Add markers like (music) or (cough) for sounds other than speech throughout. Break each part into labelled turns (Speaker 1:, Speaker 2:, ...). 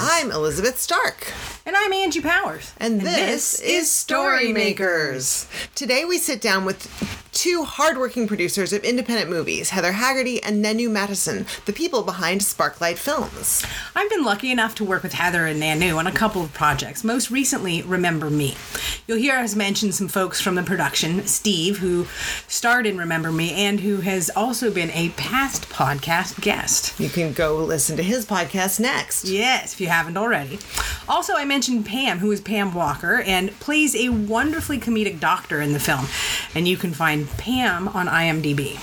Speaker 1: I'm Elizabeth Stark.
Speaker 2: And I'm Angie Powers.
Speaker 1: And, this, is Storymakers. Today we sit down with two hardworking producers of independent movies, Heather Haggerty and Nanu Mattison, the people behind Sparklight Films.
Speaker 2: I've been lucky enough to work with Heather and Nanu on a couple of projects, most recently, Remember Me. You'll hear us mention some folks from the production Steve, who starred in Remember Me and who has also been a past podcast guest.
Speaker 1: You can go listen to his podcast next.
Speaker 2: Yes, if you haven't already. Also, I mentioned Pam, who is Pam Walker and plays a wonderfully comedic doctor in the film. And you can find Pam on IMDb.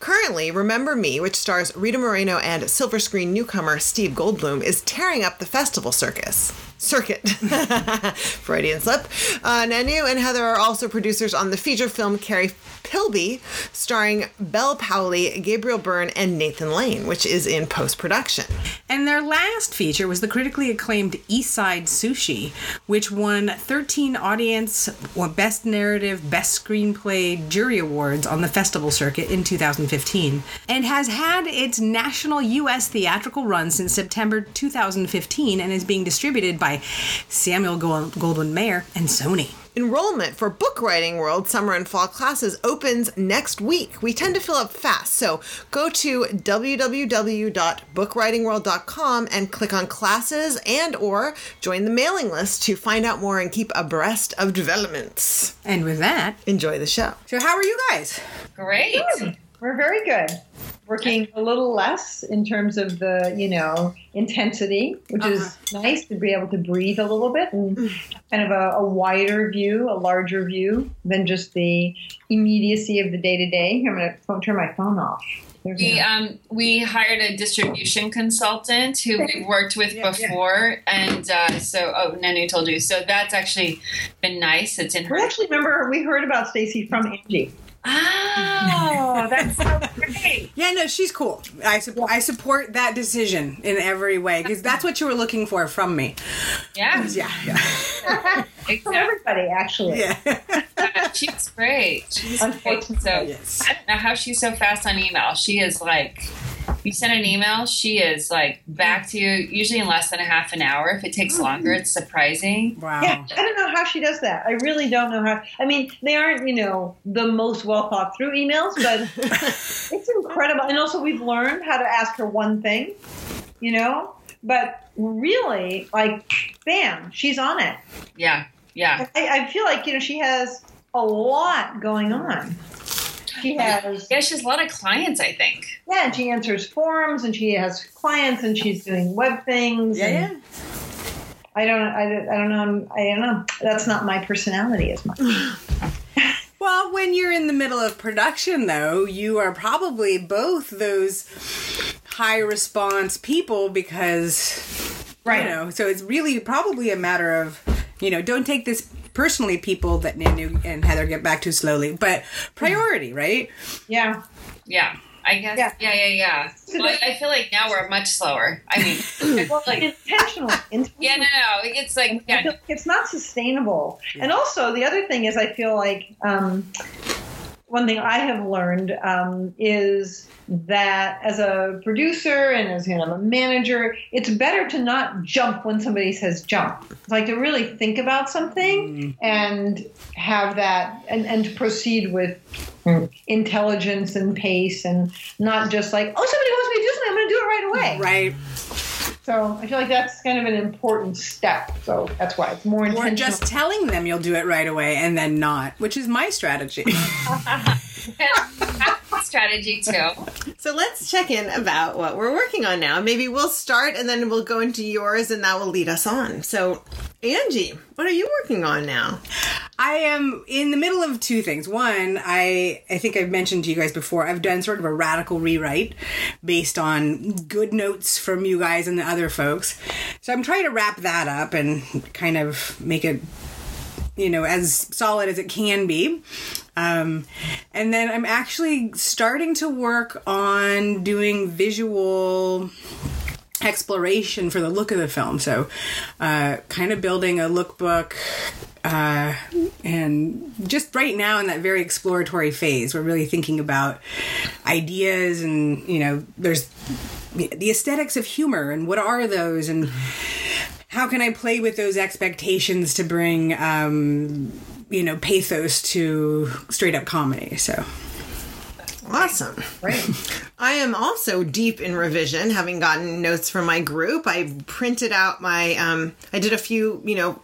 Speaker 1: Currently, Remember Me, which stars Rita Moreno and silver screen newcomer Steve Goldbloom, is tearing up the festival circus. Circuit. (laughs) Freudian slip. Uh, Nanu and Heather are also producers on the feature film Carrie Pilby, starring Bel Powley, Gabriel Byrne, and Nathan Lane, which is in post production.
Speaker 2: And their last feature was the critically acclaimed East Side Sushi, which won 13 audience, or Best Narrative, Best Screenplay jury awards on the festival circuit in 2015, and has had its national U.S. theatrical run since September 2015 and is being distributed by Samuel Goldwyn Mayer and Sony.
Speaker 1: Enrollment for Book Writing World summer and fall classes opens next week. We tend to fill up fast, so go to www.bookwritingworld.com and click on classes and or join the mailing list to find out more and keep abreast of developments.
Speaker 2: And with that,
Speaker 1: enjoy the show.
Speaker 2: So how are you guys?
Speaker 3: Great.
Speaker 4: Good. We're very good. Working a little less in terms of the, you know, intensity, which uh-huh. is nice to be able to breathe a little bit and kind of a, a wider view, a larger view than just the immediacy of the day to day. I'm going to turn my phone off.
Speaker 3: we um, we hired a distribution consultant who we've worked with yeah, before, yeah. and uh, so oh, Nanu told you. So that's actually been nice. It's in her.
Speaker 4: We actually remember we heard about Stacy from Angie.
Speaker 3: Oh, that's so great. (laughs)
Speaker 2: Yeah, no, she's cool. I support I support that decision in every way because that's what you were looking for from me.
Speaker 3: Yeah,
Speaker 2: yeah,
Speaker 4: yeah. (laughs) exactly. everybody, actually.
Speaker 3: Yeah, uh, (laughs) she's great. She's great. So yes. I don't know how she's so fast on email. She is like you send an email, she is like back to you usually in less than a half an hour. If it takes longer, it's surprising.
Speaker 2: Wow.
Speaker 4: Yeah, I don't know how she does that. I really don't know how. I mean, they aren't, you know, the most well thought through emails, but (laughs) it's incredible. And also, we've learned how to ask her one thing, you know, but really, like, bam, she's on it.
Speaker 3: Yeah. Yeah.
Speaker 4: I, I feel like, you know, she has a lot going on she has
Speaker 3: yeah she has a lot of clients i think
Speaker 4: yeah and she answers forums and she has clients and she's doing web things
Speaker 2: yeah, yeah.
Speaker 4: I don't, I, I don't know. I don't know. That's not my personality as much. (laughs) (laughs)
Speaker 2: well, when you're in the middle of production, though, you are probably both those high response people because, right. you know, so it's really probably a matter of, you know, don't take this personally people that Nanu and Heather get back to slowly, but priority, right?
Speaker 4: Yeah.
Speaker 3: Yeah. I guess. Yeah, yeah, yeah. yeah. Well, I, I, feel like now we're much slower. I mean, (laughs)
Speaker 4: well, like intentional.
Speaker 3: Yeah, no, no. It's like yeah.
Speaker 4: it's not sustainable. Yeah. And also, the other thing is, I feel like um, one thing I have learned um, is that as a producer and as you know, a manager, it's better to not jump when somebody says jump. It's like to really think about something mm. and have that and, and to proceed with intelligence and pace and not just like, oh, somebody wants me to do something, I'm going to do it right away.
Speaker 2: Right.
Speaker 4: So I feel like that's kind of an important step. So that's why it's more intentional.
Speaker 2: Or just telling them you'll do it right away and then not, which is my strategy. (laughs) (laughs)
Speaker 3: strategy too.
Speaker 1: So let's check in about what we're working on now. Maybe we'll start and then we'll go into yours and that will lead us on. So Angie, what are you working on now?
Speaker 2: I am in the middle of two things. One, I I think I've mentioned to you guys before. I've done sort of a radical rewrite based on good notes from you guys and the other folks. So I'm trying to wrap that up and kind of make it you know as solid as it can be um, and then i'm actually starting to work on doing visual exploration for the look of the film. So, uh, kind of building a lookbook. Uh, and just right now in that very exploratory phase, we're really thinking about ideas, and you know, there's the aesthetics of humor and what are those and how can I play with those expectations to bring, um, you know, pathos to straight up comedy. So.
Speaker 1: Awesome.
Speaker 4: Great.
Speaker 1: I am also deep in revision, having gotten notes from my group. I printed out my, um, I did a few, you know,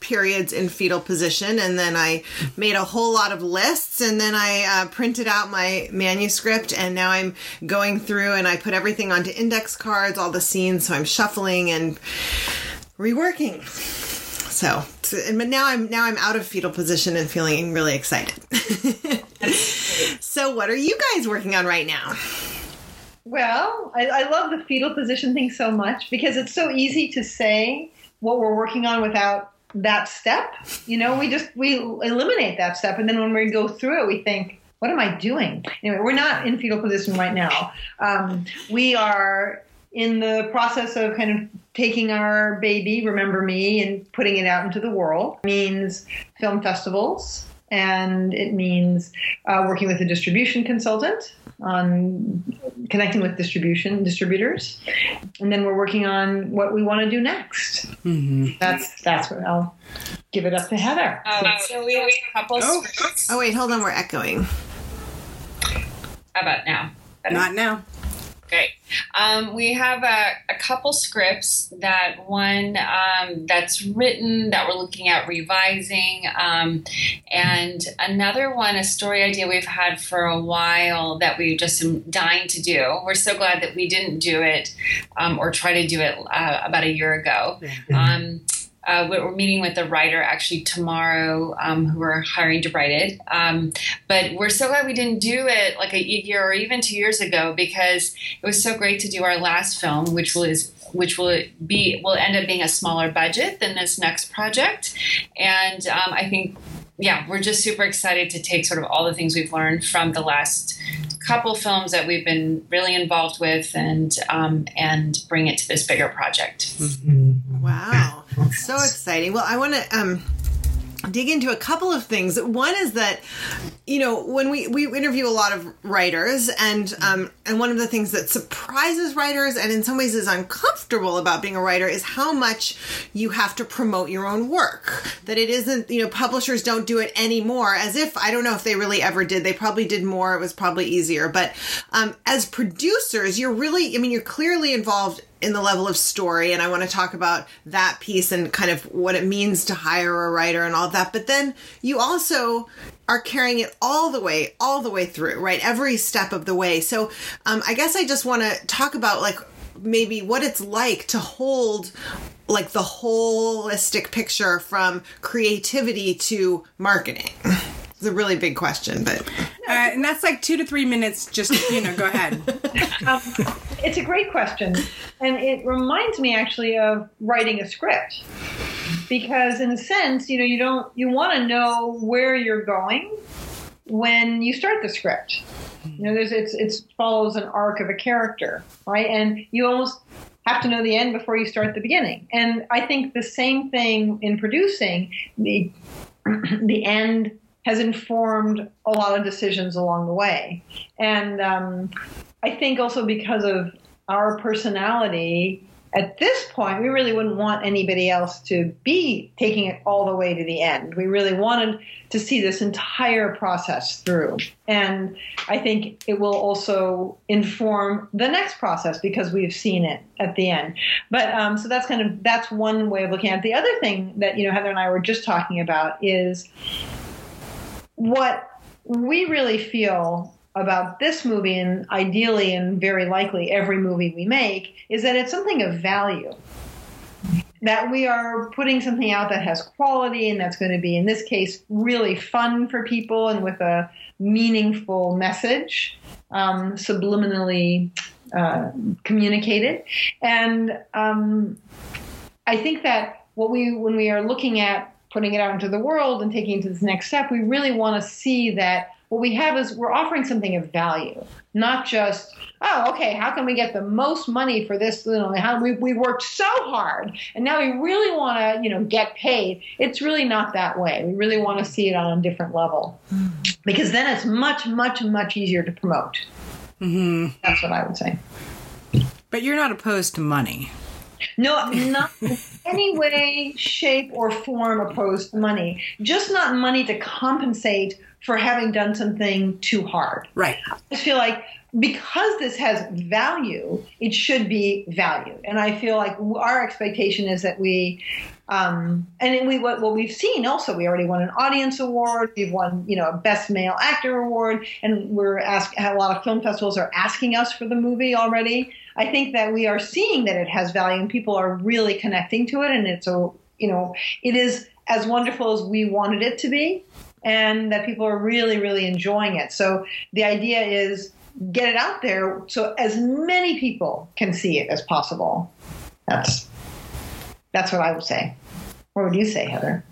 Speaker 1: periods in fetal position and then I made a whole lot of lists and then I uh, printed out my manuscript and now I'm going through and I put everything onto index cards, all the scenes, so I'm shuffling and reworking. So, but now I'm now I'm out of fetal position and feeling really excited. (laughs) so, what are you guys working on right now?
Speaker 4: Well, I, I love the fetal position thing so much because it's so easy to say what we're working on without that step. You know, we just we eliminate that step, and then when we go through it, we think, "What am I doing?" Anyway, we're not in fetal position right now. Um, we are in the process of kind of taking our baby, Remember Me, and putting it out into the world. It means film festivals, and it means uh, working with a distribution consultant on connecting with distribution distributors, and then we're working on what we want to do next.
Speaker 2: Mm-hmm.
Speaker 4: That's that's what I'll give it up to Heather.
Speaker 3: Um, so we have a couple
Speaker 2: Oh.
Speaker 3: scripts.
Speaker 1: Oh wait, hold on, we're echoing.
Speaker 3: How about now? Better?
Speaker 2: Not now.
Speaker 3: Great. Um, we have a, a couple scripts that one um, that's written that we're looking at revising, um, and another one, a story idea we've had for a while that we just am dying to do. We're so glad that we didn't do it um, or try to do it uh, about a year ago. Uh, we're meeting with the writer actually tomorrow, um, who we're hiring to write it. Um, but we're so glad we didn't do it like a year or even two years ago because it was so great to do our last film, which was which will be will end up being a smaller budget than this next project. And um, I think, yeah, we're just super excited to take sort of all the things we've learned from the last couple films that we've been really involved with and um, and bring it to this bigger project.
Speaker 1: Wow, so exciting. Well, I want to um, dig into a couple of things. One is that you know when we we interview a lot of writers, and um, and one of the things that surprises writers, and in some ways is uncomfortable about being a writer, is how much you have to promote your own work. That it isn't you know publishers don't do it anymore. As if I don't know if they really ever did. They probably did more. It was probably easier. But um, as producers, you're really I mean you're clearly involved in the level of story and I want to talk about that piece and kind of what it means to hire a writer and all that but then you also are carrying it all the way all the way through right? Every step of the way. So um, I guess I just want to talk about like maybe what it's like to hold like the holistic picture from creativity to marketing it's a really big question but
Speaker 2: Uh, and that's like two to three minutes. Just you know, go ahead. (laughs)
Speaker 4: Um, it's a great question, and it reminds me actually of writing a script because, in a sense, you know, you don't you want to know where you're going when you start the script. You know, there's it's it follows an arc of a character, right? And you almost have to know the end before you start the beginning. And I think the same thing in producing the (clears throat) the end has informed a lot of decisions along the way. And um, I think also because of our personality, at this point, we really wouldn't want anybody else to be taking it all the way to the end. We really wanted to see this entire process through. And I think it will also inform the next process because we've seen it at the end. But um, so that's kind of that's one way of looking at it. The other thing that you know Heather and I were just talking about is what we really feel about this movie, and ideally and very likely every movie we make, is that it's something of value. That we are putting something out that has quality and that's going to be, in this case, really fun for people and with a meaningful message, um, subliminally uh, communicated. And um, I think that what we, when we are looking at putting it out into the world and taking it to this next step, we really want to see that what we have is we're offering something of value, not just, oh, okay, how can we get the most money for this? You know, how we, we worked so hard and now we really want to, you know, get paid. It's really not that way. We really want to see it on a different level because then it's much, much, much easier to promote.
Speaker 2: hmm
Speaker 4: That's what I would say.
Speaker 2: But you're not opposed to money.
Speaker 4: No, not in any way, shape, or form opposed to money. Just not money to compensate for having done something too hard.
Speaker 2: Right.
Speaker 4: I just feel like because this has value, it should be valued. And I feel like our expectation is that we, um, and we what, what we've seen also, we already won an audience award, we've won you know a best male actor award, and we're asked a lot of film festivals are asking us for the movie already. I think that we are seeing that it has value, and people are really connecting to it, and it's a you know it is as wonderful as we wanted it to be and that people are really, really enjoying it. So the idea is get it out there so as many people can see it as possible. That's that's what I would say. What would you say, Heather?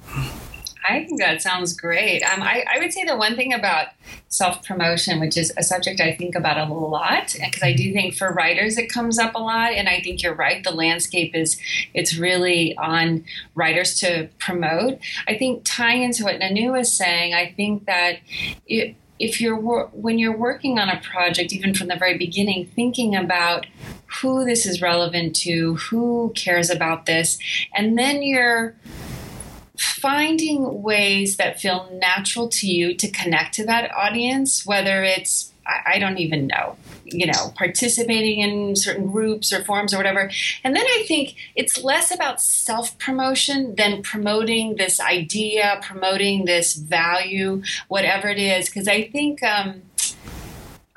Speaker 3: I think that sounds great. Um, I, I, would say the one thing about self promotion, which is a subject I think about a lot, because I do think for writers it comes up a lot, and I think you're right. The landscape is it's really on writers to promote. I think tying into what Nanu was saying, I think that it, if you're when you're working on a project, even from the very beginning, thinking about who this is relevant to, who cares about this, and then you're finding ways that feel natural to you to connect to that audience, whether it's I, don't even know, you know, participating in certain groups or forums or whatever. And then I think it's less about self promotion than promoting this idea, promoting this value, whatever it is. Because I think um,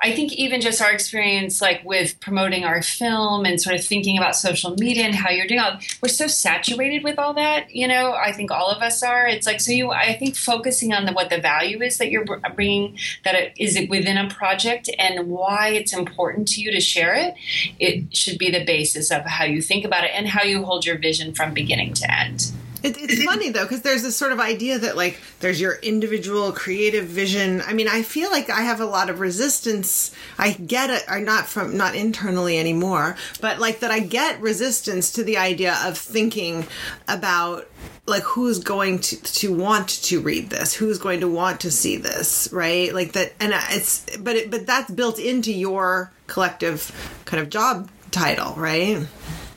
Speaker 3: I think even just our experience, like with promoting our film and sort of thinking about social media and how you're doing, all, we're so saturated with all that. You know, I think all of us are. It's like so. You, I think focusing on the, what the value is that you're bringing, that it is it within a project, and why it's important to you to share it. It should be the basis of how you think about it and how you hold your vision from beginning to end.
Speaker 1: It, it's funny though because there's this sort of idea that like there's your individual creative vision. I mean, I feel like I have a lot of resistance. I get it, or not from not internally anymore, but like that I get resistance to the idea of thinking about like who's going to to want to read this who's going to want to see this right like that and it's but it, but that's built into your collective kind of job title right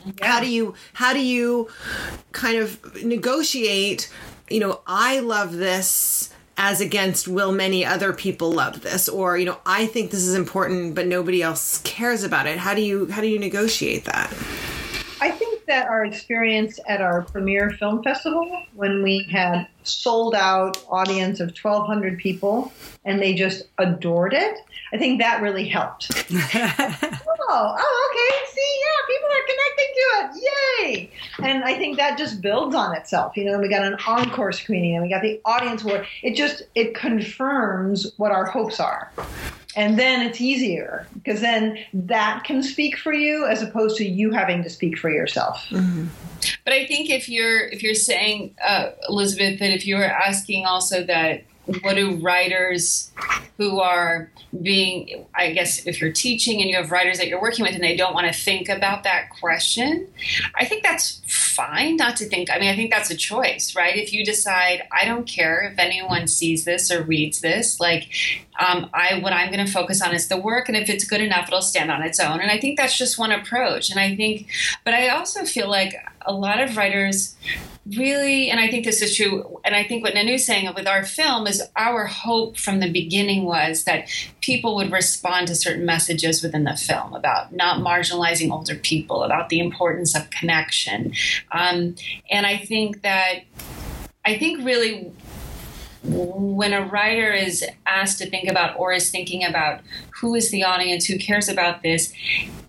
Speaker 1: yeah. How do you how do you kind of negotiate, you know, I love this as against will many other people love this or you know i think this is important but nobody else cares about it how do you how do you negotiate that
Speaker 4: think that our experience at our premiere film festival when we had sold out audience of 1200 people and they just adored it I think that really helped. (laughs) oh, oh, okay. See, yeah, people are connecting to it. Yay! And I think that just builds on itself. You know, we got an encore screening and we got the audience award. It just it confirms what our hopes are. And then it's easier because then that can speak for you as opposed to you having to speak for yourself. Mm-hmm.
Speaker 3: But I think if you're if you're saying uh, Elizabeth that if you are asking also that what do writers who are being i guess if you're teaching and you have writers that you're working with and they don't want to think about that question i think that's fine not to think i mean i think that's a choice right? If you decide i don't care if anyone sees this or reads this like um, i what i'm going to focus on is the work and if it's good enough it'll stand on its own. And i think that's just one approach. And i think but i also feel like a lot of writers really, and I think this is true, and I think what Nanu's saying with our film is our hope from the beginning was that people would respond to certain messages within the film about not marginalizing older people, about the importance of connection. Um, and I think that, I think really when a writer is asked to think about or is thinking about who is the audience who cares about this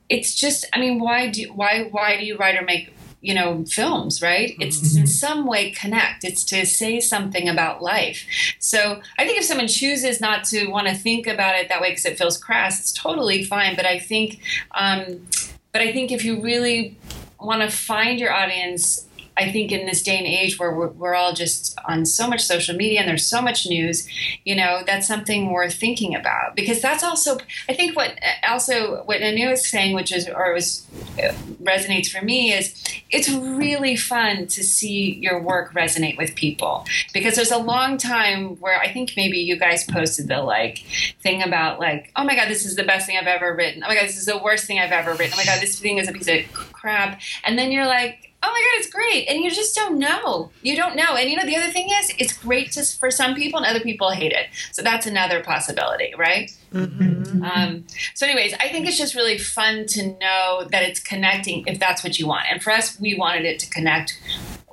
Speaker 3: it's just i mean why do why why do you write or make you know films right? It's mm-hmm. in some way connect. It's to say something about life. So i think if someone chooses not to want to think about it that way because it feels crass it's totally fine. But i think um, but i think if you really want to find your audience I think in this day and age where we're, we're all just on so much social media and there's so much news, you know, that's something worth thinking about because that's also, I think what also what Anu is saying, which is, or was uh, resonates for me is it's really fun to see your work resonate with people because there's a long time where I think maybe you guys posted the like thing about like, oh my God, this is the best thing I've ever written. Oh my God, this is the worst thing I've ever written. Oh my God, this thing is a piece of crap. And then you're like, oh my god it's great. And you just don't know. You don't know. And you know the other thing is it's great to, for some people and other people hate it. So that's another possibility right? Mm-hmm. um, so anyways i think it's just really fun to know that it's connecting if that's what you want. And for us we wanted it to connect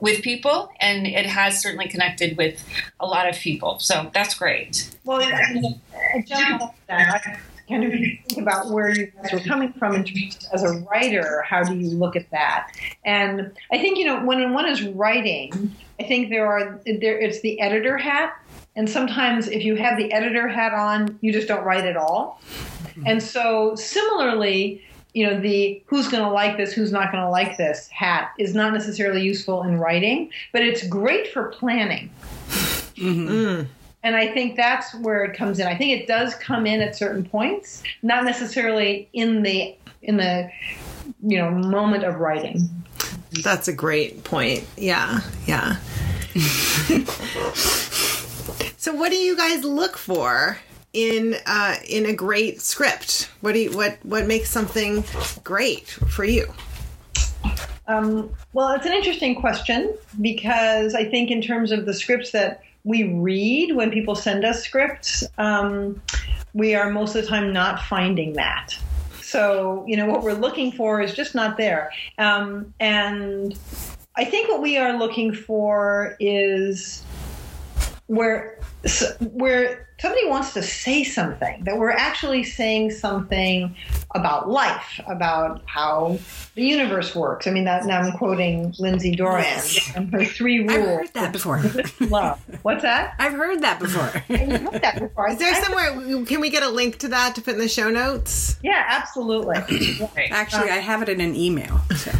Speaker 3: with people and it has certainly connected with a lot of people. So that's great.
Speaker 4: Well I mean, I kind of think about where you guys were coming from in terms as a writer. How do you look at that? And I think you know when one is writing, I think there are there it's the editor hat, and sometimes if you have the editor hat on, you just don't write at all. And so similarly, you know the who's going to like this who's not going to like this hat is not necessarily useful in writing but it's great for planning mm-hmm. mm. And I think that's where it comes in. I think it does come in at certain points, not necessarily in the in the you know moment of writing.
Speaker 1: That's a great point. Yeah, yeah. (laughs) so, what do you guys look for in uh, in a great script? What do you, what what makes something great for you?
Speaker 4: Um, well, it's an interesting question because I think in terms of the scripts that we read when people send us scripts, um, we are most of the time not finding that. So, you know, what we're looking for is just not there. Um, and I think what we are looking for is where where somebody wants to say something that we're actually saying something about life about how the universe works. I mean that now i'm quoting lindsay doran yes. and her three rules
Speaker 2: i've heard that before. (laughs)
Speaker 4: Love what's that?
Speaker 2: I've heard that before.
Speaker 4: I've heard that before. (laughs)
Speaker 1: Is there somewhere can we get a link to that to put in the show notes?
Speaker 4: Yeah absolutely. (clears throat)
Speaker 2: Actually um, i have it in an email so.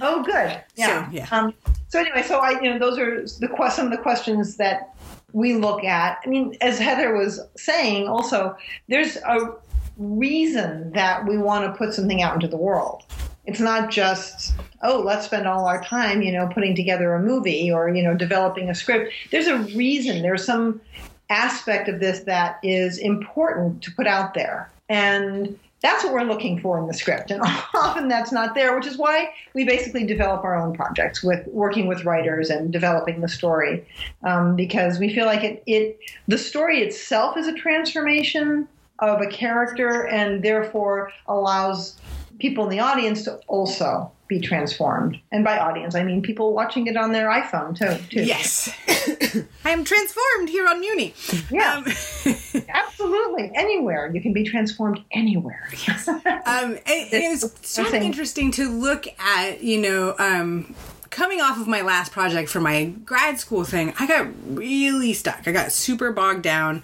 Speaker 4: oh good. Yeah
Speaker 2: so, yeah.
Speaker 4: um, so anyway so i you know those are the some of the questions that we look at. I mean, as Heather was saying, also, there's a reason that we want to put something out into the world. It's not just, oh, let's spend all our time, you know, putting together a movie or, you know, developing a script. There's a reason. There's some aspect of this that is important to put out there. And that's what we're looking for in the script. And (laughs) often that's not there, which is why we basically develop our own projects with working with writers and developing the story. Um, because we feel like it, it, the story itself is a transformation of a character and therefore allows people in the audience to also be transformed. And by audience, I mean people watching it on their iPhone too. too.
Speaker 2: Yes, (coughs) I am transformed here on Muni.
Speaker 4: Yeah, um, (laughs) absolutely. Anywhere you can be transformed anywhere.
Speaker 2: Yes. um, (laughs) it, it was so interesting to look at. You know. Um, coming off of my last project for my grad school thing, I got really stuck. I got super bogged down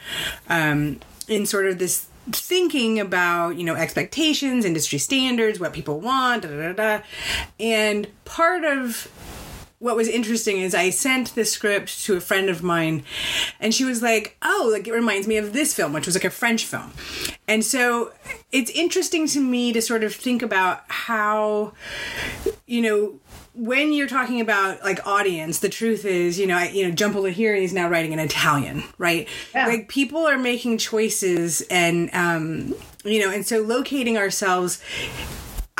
Speaker 2: um, in sort of this thinking about you know expectations industry standards what people want da, da, da, and part of what was interesting is I sent the script to a friend of mine, and she was like, "Oh, like it reminds me of this film, which was like a French film." And so it's interesting to me to sort of think about how, you know, when you're talking about like audience, the truth is, you know, I, you know, Jhumpa Lahiri is now writing in Italian, right? Yeah. Like people are making choices, and um, you know, and so locating ourselves.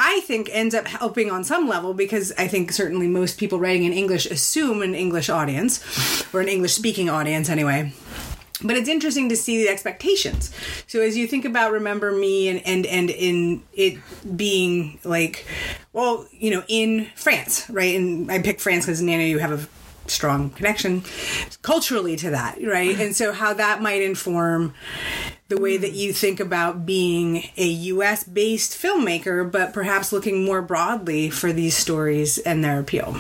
Speaker 2: I think ends up helping on some level because I think certainly most people writing in English assume an English audience or an English speaking audience anyway but it's interesting to see the expectations. So as you think about remember me and and and in it being like well you know in france right? And i pick france because nana you have a strong connection culturally to that right? And so how that might inform the way that you think about being a US based filmmaker but perhaps looking more broadly for these stories and their appeal.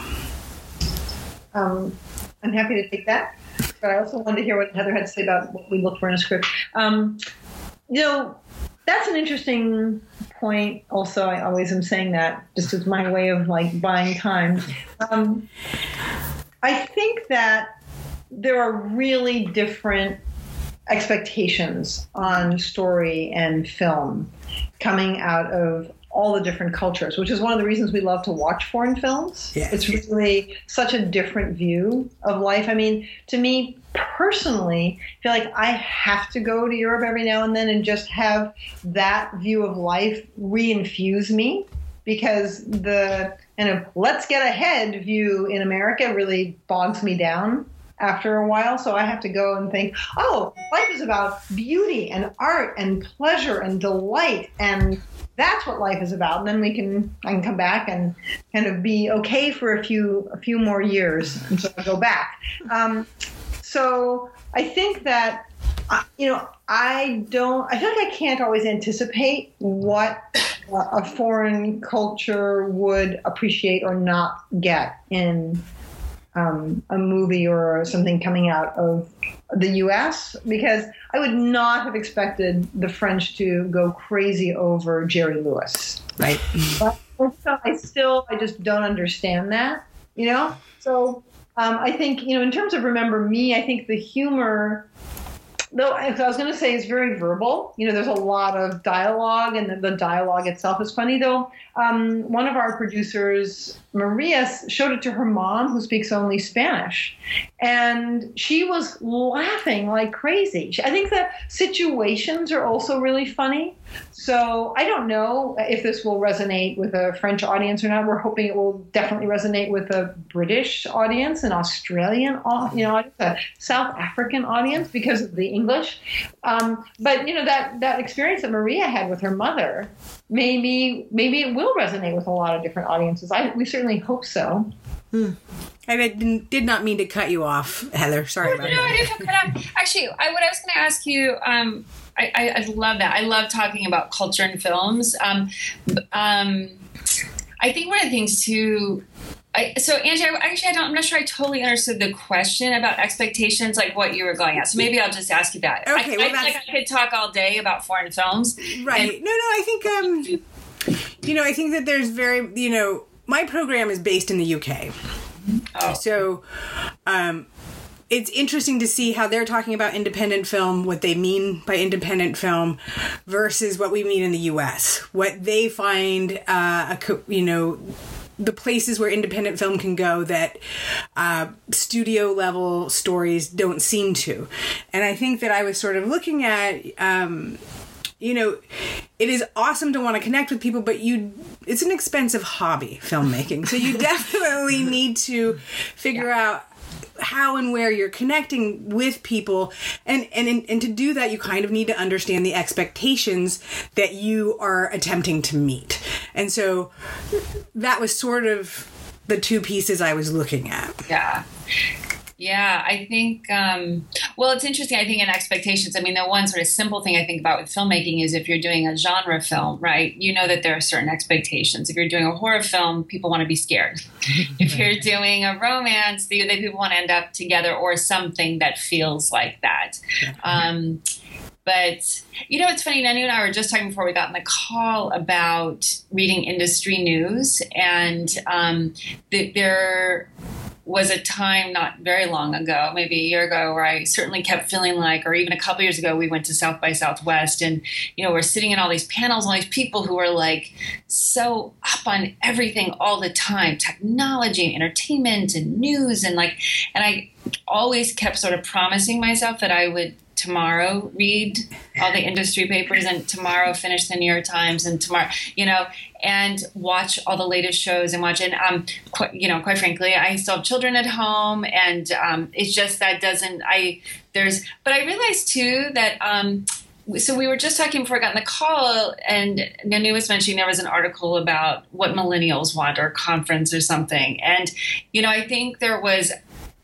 Speaker 4: Um, i'm happy to take that but I also wanted to hear what Heather had to say about what we look for in a script. Um, you know, that's an interesting point, also, I always am saying that just as my way of like buying time. Um, I think that there are really different expectations on story and film coming out of all the different cultures, which is one of the reasons we love to watch foreign films.
Speaker 2: Yeah.
Speaker 4: It's really such a different view of life. I mean, to me personally, I feel like I have to go to Europe every now and then and just have that view of life reinfuse me because the kind of let's get ahead view in America really bogs me down after a while. So I have to go and think, oh, life is about beauty and art and pleasure and delight and that's what life is about. And then we can I can come back and kind of be okay for a few a few more years until I go back. Um, so I think that uh, you know I don't I feel like I can't always anticipate what uh, a foreign culture would appreciate or not get in um, a movie or something coming out of the U.S. because I would not have expected the French to go crazy over Jerry Lewis.
Speaker 2: Right. (laughs)
Speaker 4: But I still, I just don't understand that, you know. So um, I think, you know, in terms of remember me, I think the humor. Though I was going to say is very verbal. You know, there's a lot of dialogue, and the, the dialogue itself is funny. Though um, one of our producers, Maria, showed it to her mom, who speaks only Spanish, and she was laughing like crazy. I think the situations are also really funny. So I don't know if this will resonate with a French audience or not. We're hoping it will definitely resonate with a British audience, an Australian, you know, a South African audience because of the English. Um, but you know that that experience that Maria had with her mother, maybe maybe it will resonate with a lot of different audiences. I we certainly hope so.
Speaker 2: Hmm. I didn't, did not mean to cut you off, Heather. Sorry about
Speaker 3: no,
Speaker 2: that.
Speaker 3: I didn't cut off. Actually, I, what I was going to ask you, um, I, I, I, love that. I love talking about culture and films. Um, um, I think one of the things too. I, so Angie, I, actually, I don't. I'm not sure I totally understood the question about expectations, like what you were going at. So maybe I'll just ask you that.
Speaker 2: Okay,
Speaker 3: I,
Speaker 2: well,
Speaker 3: I feel like I could talk all day about foreign films.
Speaker 2: Right.
Speaker 3: And-
Speaker 2: no, no. I think um, you know, I think that there's very, you know, my program is based in the UK.
Speaker 3: Oh.
Speaker 2: So, um, it's interesting to see how they're talking about independent film, what they mean by independent film, versus what we mean in the U.S. What they find, uh, a, co- you know, the places where independent film can go that uh, studio level stories don't seem to. And I think that I was sort of looking at. Um, you know, it is awesome to want to connect with people, but you it's an expensive hobby, filmmaking. So you (laughs) definitely need to figure out how and where you're connecting with people. And, and and to do that you kind of need to understand the expectations that you are attempting to meet. And so that was sort of the two pieces i was looking at.
Speaker 3: Yeah. Yeah, I think, um, well, it's interesting. I think in expectations, I mean, the one sort of simple thing I think about with filmmaking is if you're doing a genre film, right, you know that there are certain expectations. If you're doing a horror film, people want to be scared. (laughs) if you're doing a romance, the, the people want to end up together or something that feels like that. Um, but you know, it's funny. Nanu and I were just talking before we got in the call about reading industry news, and um, th- there was a time not very long ago, maybe a year ago, where I certainly kept feeling like, or even a couple years ago, we went to South by Southwest, and you know, we're sitting in all these panels, all these people who are like so up on everything all the time, technology, and entertainment, and news, and like, and I always kept sort of promising myself that I would tomorrow read all the industry papers and tomorrow finish the New York Times and tomorrow, you know, and watch all the latest shows and watch. And, um, quite, you know, quite frankly, I still have children at home and, um, it's just that doesn't, I, there's, but I realized too that, um, so we were just talking before I got in the call, and Nanu was mentioning there was an article about what millennials want or conference or something. And, you know, I think there was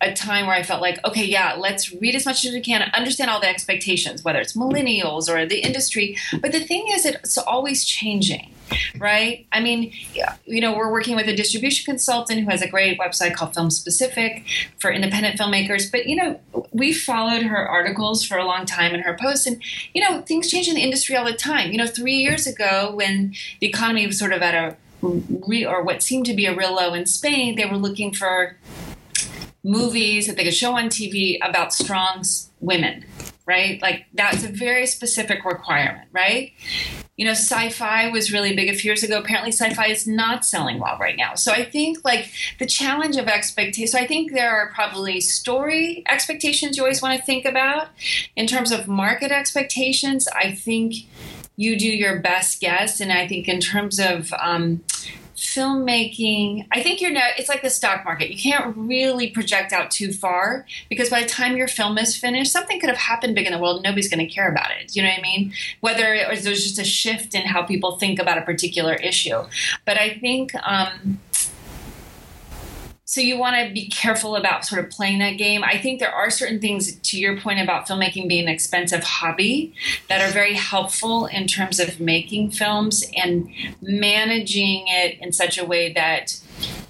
Speaker 3: a time where I felt like, okay, yeah, let's read as much as we can, understand all the expectations, whether it's millennials or the industry. But the thing is, it's always changing. right? I mean, you know, we're working with a distribution consultant who has a great website called Film Specific for independent filmmakers. But, you know, we followed her articles for a long time and her posts, and, you know, things change in the industry all the time. You know, three years ago, when the economy was sort of at a re, or what seemed to be a real low in Spain, they were looking for movies that they could show on TV about strong women, right? Like that's a very specific requirement, right? You know, sci-fi was really big a few years ago. Apparently, sci-fi is not selling well right now. So I think like the challenge of expectation. So I think there are probably story expectations you always want to think about in terms of market expectations. I think you do your best guess, and I think in terms of um, filmmaking, I think you're not, it's like the stock market. You can't really project out too far because by the time your film is finished, something could have happened big in the world. Nobody's going to care about it. You know what I mean? Whether there's just a shift in how people think about a particular issue. But I think, um, so you want to be careful about sort of playing that game. I think there are certain things to your point about filmmaking being an expensive hobby that are very helpful in terms of making films and managing it in such a way that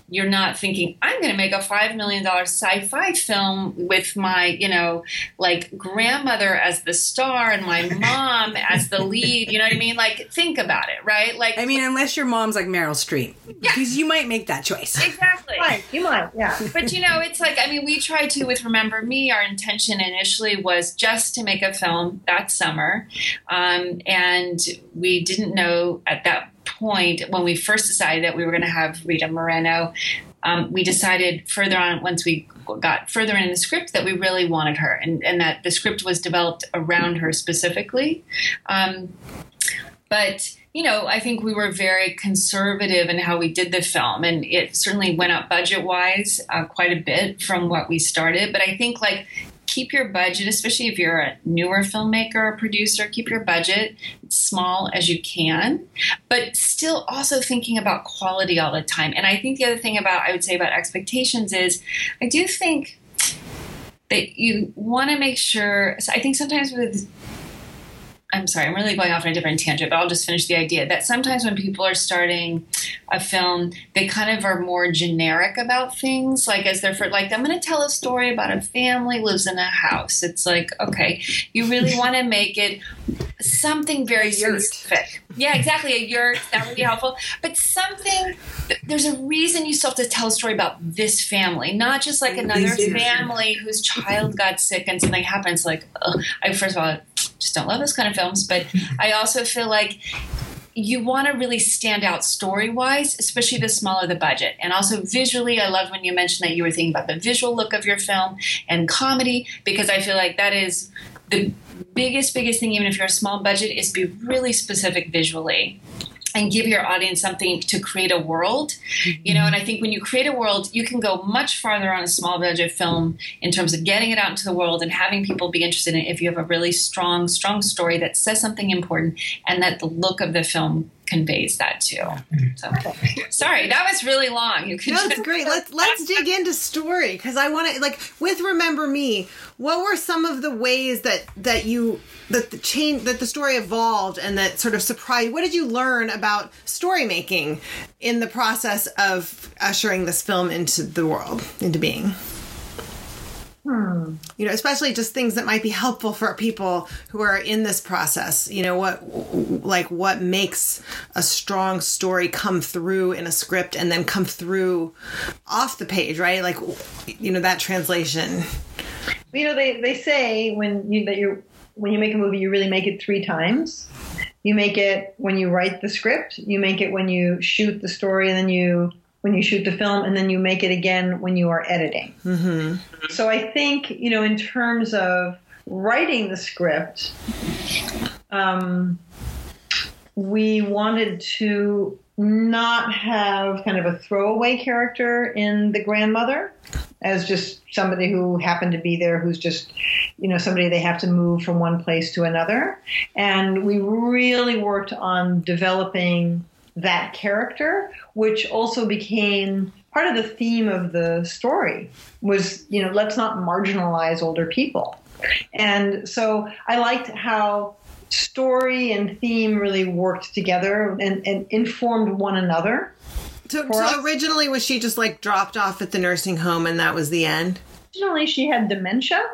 Speaker 3: you're not thinking i'm going to make a $5 million sci-fi film with my you know like grandmother as the star and my (laughs) mom as the lead you know what i mean? Like think about it right? Like
Speaker 2: i mean unless your mom's like meryl streep. Because you might make that choice.
Speaker 3: Exactly.
Speaker 4: Right, you might, yeah. (laughs)
Speaker 3: but you know it's like i mean we tried to with remember me our intention initially was just to make a film that summer. Um, and we didn't know at that point when we first decided that we were going to have rita moreno um, we decided further on once we got further in the script that we really wanted her and, and that the script was developed around her specifically um, but you know, I think we were very conservative in how we did the film, and it certainly went up budget wise uh, quite a bit from what we started. But I think like keep your budget, especially if you're a newer filmmaker or producer, keep your budget small as you can, but still also thinking about quality all the time. And I think the other thing about I would say about expectations is I do think that you want to make sure. So I think sometimes with I'm sorry, I'm really going off on a different tangent, but I'll just finish the idea that sometimes when people are starting a film, they kind of are more generic about things. Like as they're for, like, I'm going to tell a story about a family lives in a house. It's like, okay, you really (laughs) want to make it something very specific. Yeah, exactly. A yurt that would be helpful, but something. There's a reason you still have to tell a story about this family, not just like another family whose child got sick and something happens. Like. I first of all just don't love those kind of films, but (laughs) I also feel like you want to really stand out story wise, especially the smaller the budget. And also visually, I love when you mentioned that you were thinking about the visual look of your film and comedy, because I feel like that is the biggest, biggest thing, even if you're a small budget, is be really specific visually and give your audience something to create a world you know mm-hmm. and i think when you create a world you can go much farther on a small budget film in terms of getting it out into the world and having people be interested in it if you have a really strong strong story that says something important and that the look of the film conveys that too. So, sorry, that was really long. You
Speaker 1: could no, that's great. Let's let's dig into story because I want to like with Remember Me. What were some of the ways that that you that the change that the story evolved and that sort of surprised? What did you learn about story making in the process of ushering this film into the world into being? Hmm. You know, especially just things that might be helpful for people who are in this process. You know, what like what makes a strong story come through in a script and then come through off the page, right? Like, you know, that translation.
Speaker 4: You know, they they say when you that you when you make a movie, you really make it three times. You make it when you write the script. You make it when you shoot the story, and then you when you shoot the film, and then you make it again when you are editing. Mm-hmm. So I think, you know, in terms of writing the script, um, we wanted to not have kind of a throwaway character in the grandmother as just somebody who happened to be there who's just you know somebody they have to move from one place to another and we really worked on developing that character, which also became part of the theme of the story was, you know, let's not marginalize older people. And so I liked how story and theme really worked together and, and informed one another.
Speaker 1: So, so originally, was she just like dropped off at the nursing home and that was the end?
Speaker 4: Originally, she had dementia,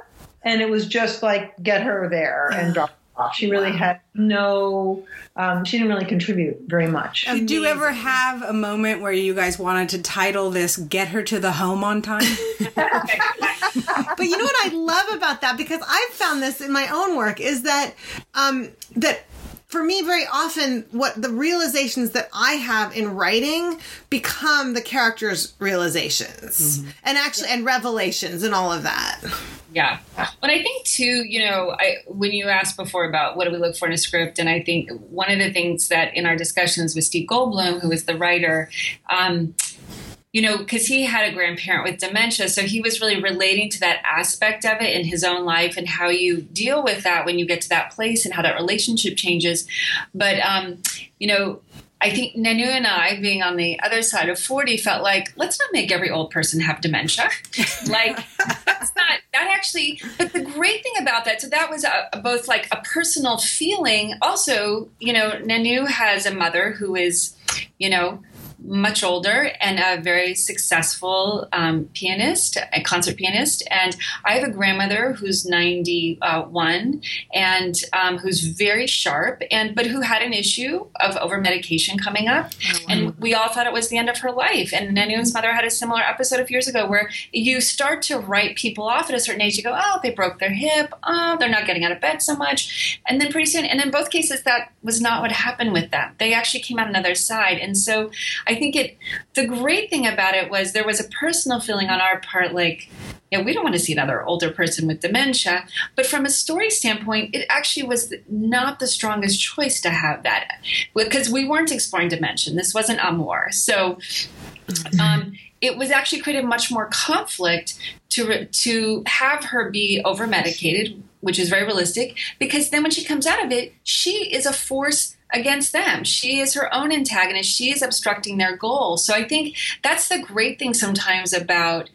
Speaker 4: and it was just like get her there and drop. She really had no, um, she didn't really contribute very much.
Speaker 2: Did you ever have a moment where you guys wanted to title this "Get Her to the Home on Time"? (laughs)
Speaker 1: But you know what I love about that because I've found this in my own work is that um, that for me very often what the realizations that I have in writing become the characters' realizations and actually and revelations and all of that.
Speaker 3: Yeah. But I think too, you know, I when you asked before about what do we look for in a script, and I think one of the things that in our discussions with Steve Goldbloom, who was the writer, um, you know, because he had a grandparent with dementia, so he was really relating to that aspect of it in his own life and how you deal with that when you get to that place and how that relationship changes. But um, you know, I think Nanu and I, being on the other side of 40, felt like, let's not make every old person have dementia. (laughs) like, that's not, that actually, but the great thing about that, so that was a, a- both like a personal feeling. Also, you know, Nanu has a mother who is, you know, much older and a very successful um, pianist, a concert pianist. And I have a grandmother who's 91 and um, who's very sharp, and but who had an issue of over medication coming up. And we all thought it was the end of her life. And Nanu's mother had a similar episode a few years ago where you start to write people off at a certain age. You go, oh, they broke their hip. Oh, they're not getting out of bed so much. And then pretty soon, and in both cases, that was not what happened with them. They actually came out another side. And so I think it, the great thing about it was there was a personal feeling on our part like, yeah, we don't want to see another older person with dementia. But from a story standpoint, it actually was not the strongest choice to have that because we weren't exploring dementia. This wasn't amour. So um, it was actually created much more conflict to to have her be over medicated, which is very realistic. Because then when she comes out of it, she is a force against them. She is her own antagonist. She is obstructing their goal. So I think that's the great thing sometimes about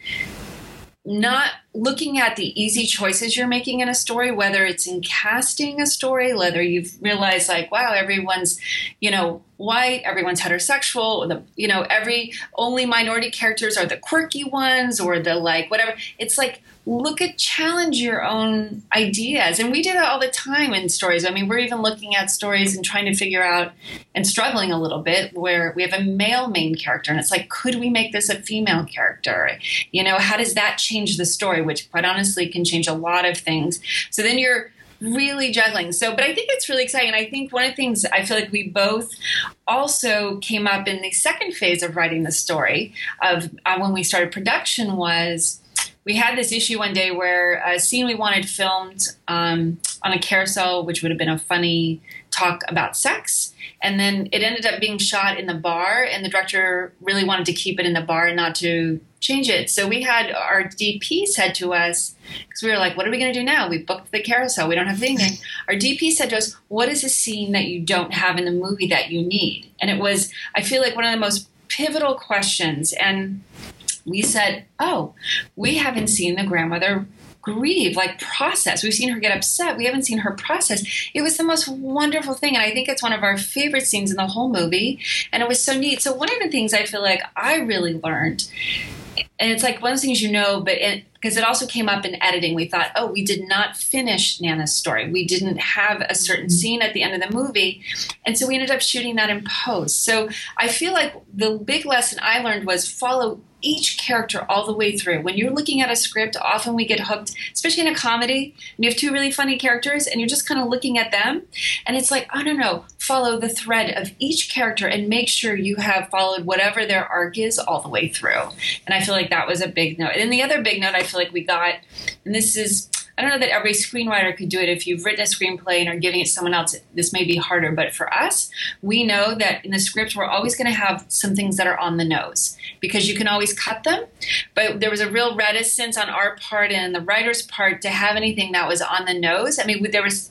Speaker 3: not looking at the easy choices you're making in a story, whether it's in casting a story, whether you've realized like, wow, everyone's, you know, white, everyone's heterosexual, the, you know, every only minority characters are the quirky ones or the like whatever. It's like look at challenge your own ideas, and we do that all the time in stories. I mean, we're even looking at stories and trying to figure out and struggling a little bit where we have a male main character, and it's like, could we make this a female character? You know, how does that change the story? Which, quite honestly, can change a lot of things. So then you're really juggling. So, but I think it's really exciting. I think one of the things I feel like we both also came up in the second phase of writing the story of uh, when we started production was we had this issue one day where a scene we wanted filmed um, on a carousel, which would have been a funny talk about sex. And then it ended up being shot in the bar, and the director really wanted to keep it in the bar and not to change it. So we had our DP said to us, because we were like, what are we going to do now? We booked the carousel, we don't have anything. (laughs) Our DP said to us, what is a scene that you don't have in the movie that you need? And it was, I feel like, one of the most pivotal questions. And we said, oh, we haven't seen the grandmother grieve, like process. We've seen her get upset. We haven't seen her process. It was the most wonderful thing. And I think it's one of our favorite scenes in the whole movie. And it was so neat. So, one of the things I feel like I really learned, and it's like one of the things you know, but because it, also came up in editing, we thought, oh, we did not finish Nana's story. We didn't have a certain mm-hmm. scene at the end of the movie. And so we ended up shooting that in post. So I feel like the big lesson I learned was follow each character all the way through. When you're looking at a script, often we get hooked, especially in a comedy, and you have two really funny characters and you're just kind of looking at them. And it's like, I don't know, follow the thread of each character and make sure you have followed whatever their arc is all the way through. And I feel like that was a big note. And the other big note I feel like we got, and this is, I don't know that every screenwriter could do it. If you've written a screenplay and are giving it to someone else, this may be harder. But for us, we know that in the script, we're always going to have some things that are on the nose because you can always cut them. But there was a real reticence on our part and the writer's part to have anything that was on the nose. I mean, there was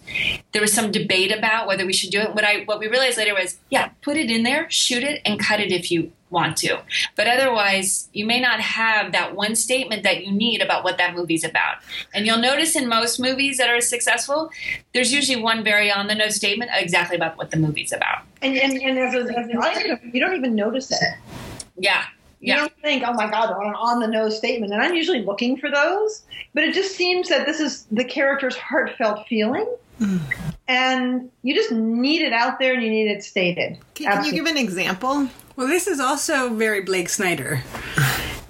Speaker 3: there was some debate about whether we should do it. What I what we realized later was, yeah, put it in there, shoot it, and cut it if you want to. But otherwise, you may not have that one statement that you need about what that movie's about. And you'll notice in most movies that are successful, there's usually one very on the nose statement exactly about what the movie's about.
Speaker 4: And, and, and as, a, as an audience, you don't even notice it.
Speaker 3: Yeah.
Speaker 4: You
Speaker 3: Yeah.
Speaker 4: don't think, oh my God, what an on the nose statement. And I'm usually looking for those. But it just seems that this is the character's heartfelt feeling. And you just need it out there and you need it stated.
Speaker 1: Can, can you give an example?
Speaker 2: Well, this is also very Blake Snyder. (laughs)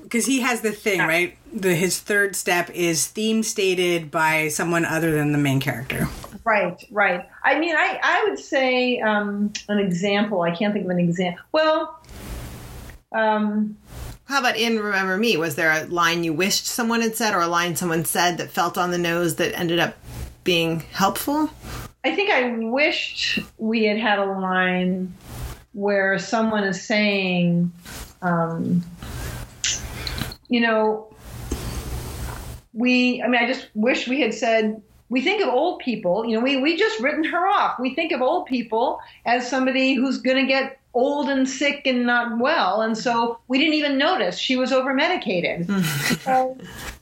Speaker 2: Because he has the thing, right? The his third step is theme stated by someone other than the main character.
Speaker 4: Right, right. I mean, I, I would say um, an example. I can't think of an example. Well, um,
Speaker 1: How about in Remember Me? Was there a line you wished someone had said or a line someone said that felt on the nose that ended up being helpful?
Speaker 4: I think I wished we had had a line where someone is saying, um, you know, we, I mean, I just wish we had said, we think of old people, you know, we, we just written her off. We think of old people as somebody who's going to get old and sick and not well. And so we didn't even notice she was over medicated. so,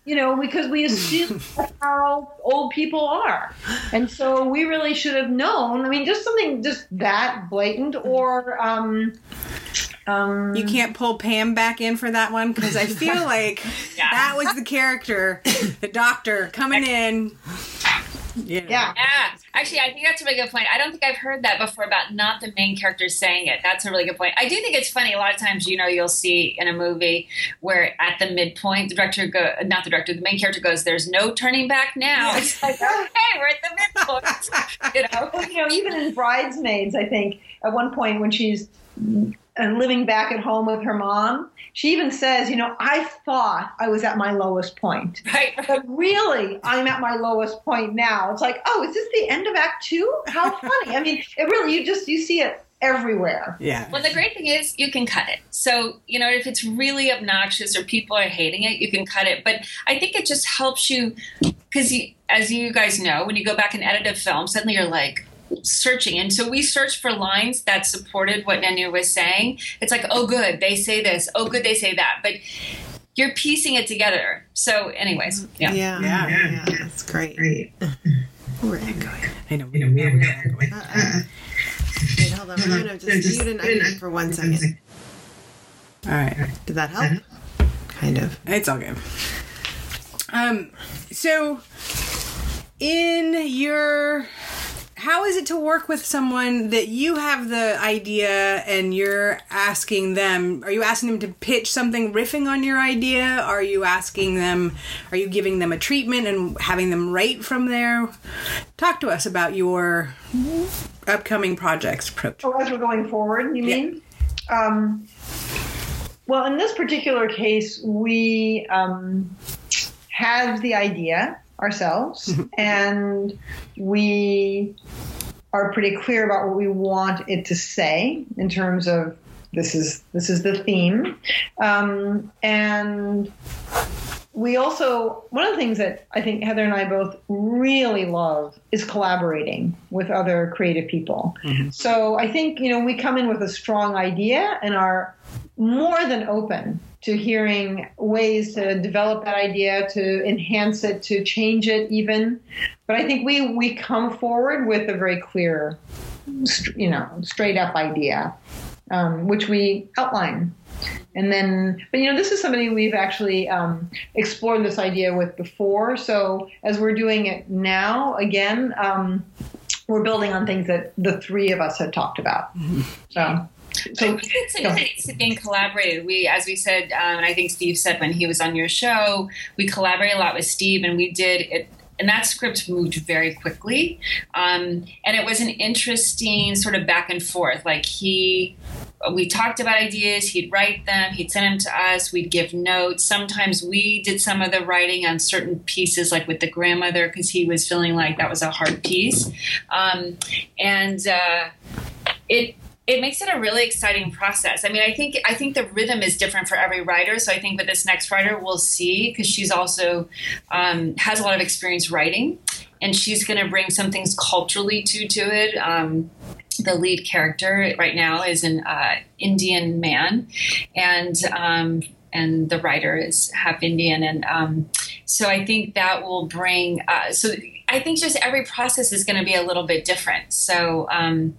Speaker 4: you know, because we assume (laughs) how old people are. And so we really should have known. I mean, just something just that blatant or, um, um,
Speaker 2: You can't pull Pam back in for that one because I feel (laughs) like
Speaker 3: Yeah.
Speaker 2: that was the character, the doctor coming in. You know.
Speaker 4: yeah.
Speaker 3: Yeah, actually, I think that's a really good point. I don't think I've heard that before about not the main character saying it. That's a really good point. I do think it's funny. A lot of times, you know, you'll see in a movie where at the midpoint, the director go, not the director, the main character goes, "There's no turning back now." It's like, okay, we're at the midpoint. (laughs) you know,
Speaker 4: Well, you know, even in Bridesmaids, I think at one point when she's uh, living back at home with her mom, she even says, you know, I thought I was at my lowest point.
Speaker 3: right?
Speaker 4: But really, I'm at my lowest point now. It's like, oh, is this the end of Act Two? How funny! I mean, it really, you just you see it everywhere.
Speaker 2: Yeah.
Speaker 3: Well, the great thing is you can cut it. So, you know, if it's really obnoxious or people are hating it, you can cut it. But I think it just helps you because, as you guys know, when you go back and edit a film, suddenly you're like, searching and so we searched for lines that supported what Nanu was saying it's like oh good they say this oh good they say that but you're piecing it together so anyways yeah
Speaker 1: Yeah,
Speaker 2: Yeah.
Speaker 1: yeah, that's great. We're echoing.
Speaker 2: I know. We don't, we don't, we don't-
Speaker 1: Uh-uh. Wait, hold on. I'm gonna just mute and unmute for one second.
Speaker 2: All right.
Speaker 1: Did that help? Kind of.
Speaker 2: It's all good. Um, so in your how is it to work with someone that you have the idea and you're asking them are you asking them to pitch something riffing on your idea are you asking them are you giving them a treatment and having them write from there talk to us about your upcoming projects approach
Speaker 4: Oh, as we're going forward, you
Speaker 2: Yeah.
Speaker 4: mean? Um, well, in this particular case, we um, have the idea ourselves, (laughs) and we are pretty clear about what we want it to say in terms of this is this is the theme, um, and we also one of the things that I think Heather and I both really love is collaborating with other creative people. So I think you know we come in with a strong idea and are more than open to hearing ways to develop that idea, to enhance it, to change it even. But I think we we come forward with a very clear, you know, straight up idea, um, which we outline. And then, but you know, this is somebody we've actually um, explored this idea with before. So as we're doing it now, again, um, we're building on things that the three of us had talked about. So, (laughs)
Speaker 3: I
Speaker 4: so
Speaker 3: think it's nice being collaborated. We, as we said, um, and I think Steve said when he was on your show, we collaborated a lot with Steve, and we did it. And that script moved very quickly, um, and it was an interesting sort of back and forth. Like he, we talked about ideas. He'd write them. He'd send them to us. We'd give notes. Sometimes we did some of the writing on certain pieces, like with the grandmother, because he was feeling like that was a hard piece, um, and uh, it it makes it a really exciting process. I mean, I think I think the rhythm is different for every writer. So I think with this next writer, we'll see because she's also um, has a lot of experience writing, and she's going to bring some things culturally to to it. Um, the lead character right now is an uh, Indian man, and um, and the writer is half Indian, and um, so I think that will bring. Uh, so I think just every process is going to be a little bit different. So um,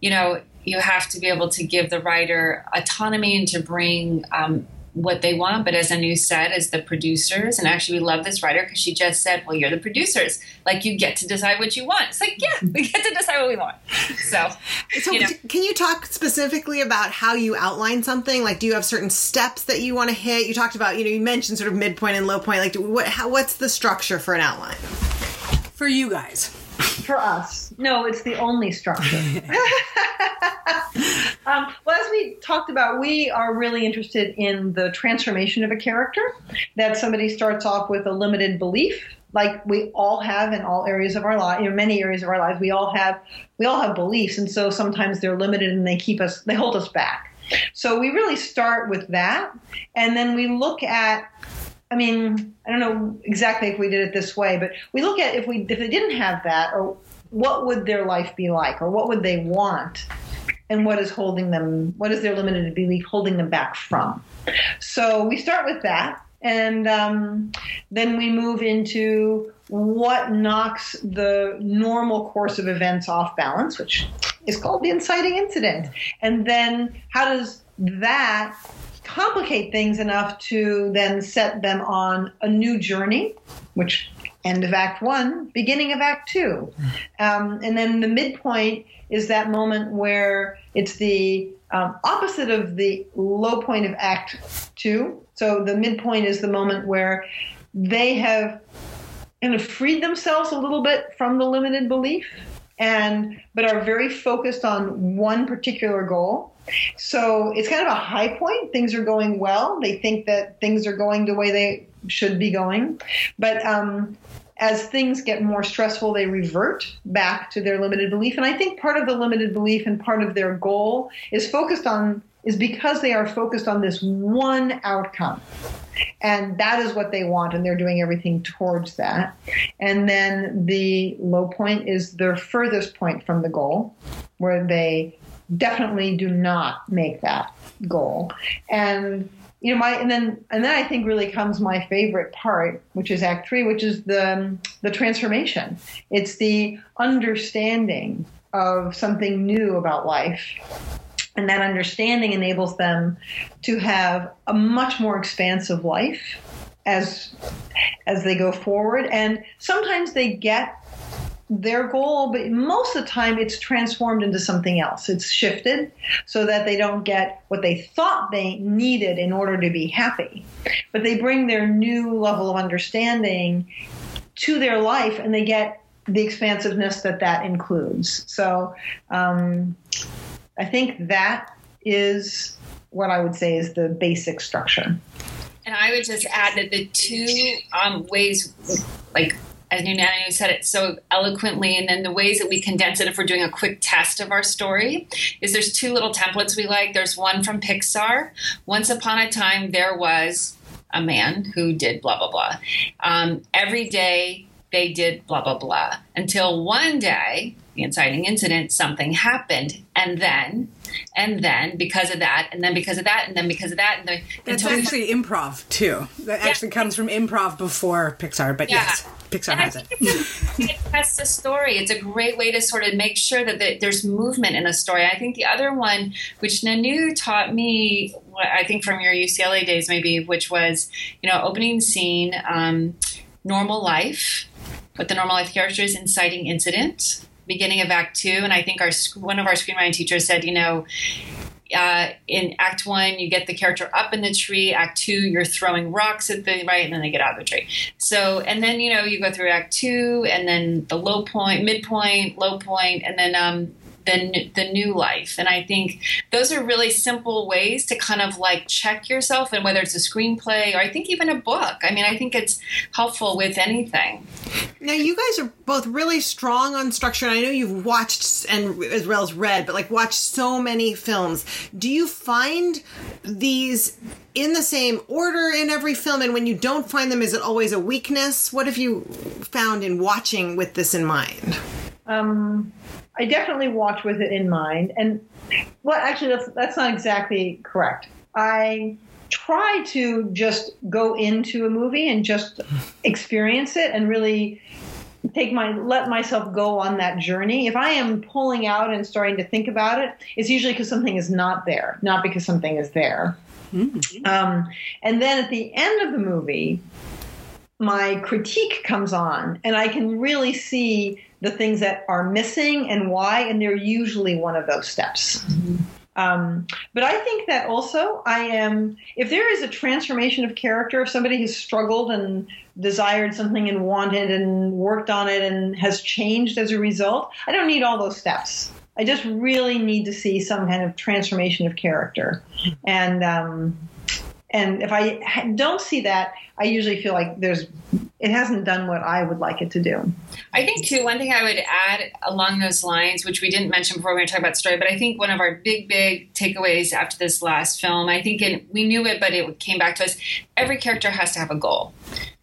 Speaker 3: you know, you have to be able to give the writer autonomy and to bring um, what they want. But as Nanu said, as the producers, and actually we love this writer because she just said, "Well, you're the producers. Like you get to decide what you want." It's like, yeah, (laughs) we get to decide what we want. So, (laughs)
Speaker 1: so you know. can you talk specifically about how you outline something? Like, do you have certain steps that you want to hit? You talked about, you know, you mentioned sort of midpoint and low point. Like, what? How, what's the structure for an outline?
Speaker 2: For you guys
Speaker 4: for us. No, it's the only structure. (laughs) um, well, as we talked about, we are really interested in the transformation of a character. That somebody starts off with a limited belief, like we all have in all areas of our life, in many areas of our lives. We all have we all have beliefs, and so sometimes they're limited and they keep us, they hold us back. So we really start with that, and then we look at I mean, I don't know exactly if we did it this way, but we look at if we if they didn't have that, or what would their life be like, or what would they want, and what is holding them, what is their limited belief holding them back from. So we start with that, and um, then we move into what knocks the normal course of events off balance, which is called the inciting incident, and then how does that complicate things enough to then set them on a new journey, which end of Act One, beginning of Act Two. Um, and then the midpoint is that moment where it's the um, opposite of the low point of Act Two. So the midpoint is the moment where they have kind of freed themselves a little bit from the limited belief and but are very focused on one particular goal so it's kind of a high point. Things are going well. They think that things are going the way they should be going. But um, as things get more stressful, they revert back to their limited belief. And I think part of the limited belief and part of their goal is focused on is because they are focused on this one outcome. And that is what they want, and they're doing everything towards that. And then the low point is their furthest point from the goal, where they definitely do not make that goal. And you know, my and then and then I think really comes my favorite part, which is Act Three, which is the the transformation. It's the understanding of something new about life. And that understanding enables them to have a much more expansive life as as they go forward. And sometimes they get their goal, but most of the time it's transformed into something else. It's shifted so that they don't get what they thought they needed in order to be happy. But they bring their new level of understanding to their life and they get the expansiveness that that includes. So um, I think that is what I would say is the basic structure.
Speaker 3: And I would just add that the two um, ways, like as Nunanu said it so eloquently, and then the ways that we condense it if we're doing a quick test of our story is there's two little templates we like. There's one from Pixar. Once upon a time, there was a man who did blah, blah, blah. Um, every day, they did blah, blah, blah. Until one day, the inciting incident, something happened. And then, and then because of that, and then because of that, and then because of that. And then,
Speaker 2: That's actually we, improv, too. That yeah. actually comes from improv before Pixar, but yeah. yes. Pixar and has it.
Speaker 3: it tests a story. It's a great way to sort of make sure that the, there's movement in a story. I think the other one, which Nanu taught me, I think from your UCLA days maybe, which was, you know, opening scene, um, normal life, what the normal life character is, inciting incident, beginning of Act Two, and I think our one of our screenwriting teachers said, you know, uh, in Act One, you get the character up in the tree. Act Two, you're throwing rocks at the right, and then they get out of the tree. So, and then you know you go through Act Two, and then the low point, midpoint, low point, and then um, the, the new life. And I think those are really simple ways to kind of like check yourself and whether it's a screenplay or I think even a book. I mean, I think it's helpful with anything.
Speaker 1: Now, you guys are both really strong on structure. And I know you've watched and as well as read, but like watched so many films. Do you find these in the same order in every film? And when you don't find them, is it always a weakness? What have you found in watching with this in mind?
Speaker 4: Um, I definitely watch with it in mind. And well, actually, that's that's not exactly correct. I try to just go into a movie and just experience it and really take my let myself go on that journey if i am pulling out and starting to think about it it's usually because something is not there not because something is there mm-hmm. um, and then at the end of the movie my critique comes on and i can really see the things that are missing and why and they're usually one of those steps mm-hmm. Um, but I think that also I am, if there is a transformation of character, if somebody has struggled and desired something and wanted and worked on it and has changed as a result, I don't need all those steps. I just really need to see some kind of transformation of character. And, um, and if I don't see that, I usually feel like there's it hasn't done what I would like it to do.
Speaker 3: I think too. One thing I would add along those lines, which we didn't mention before we were talking about story, but I think one of our big, big takeaways after this last film, I think it, we knew it, but it came back to us. Every character has to have a goal,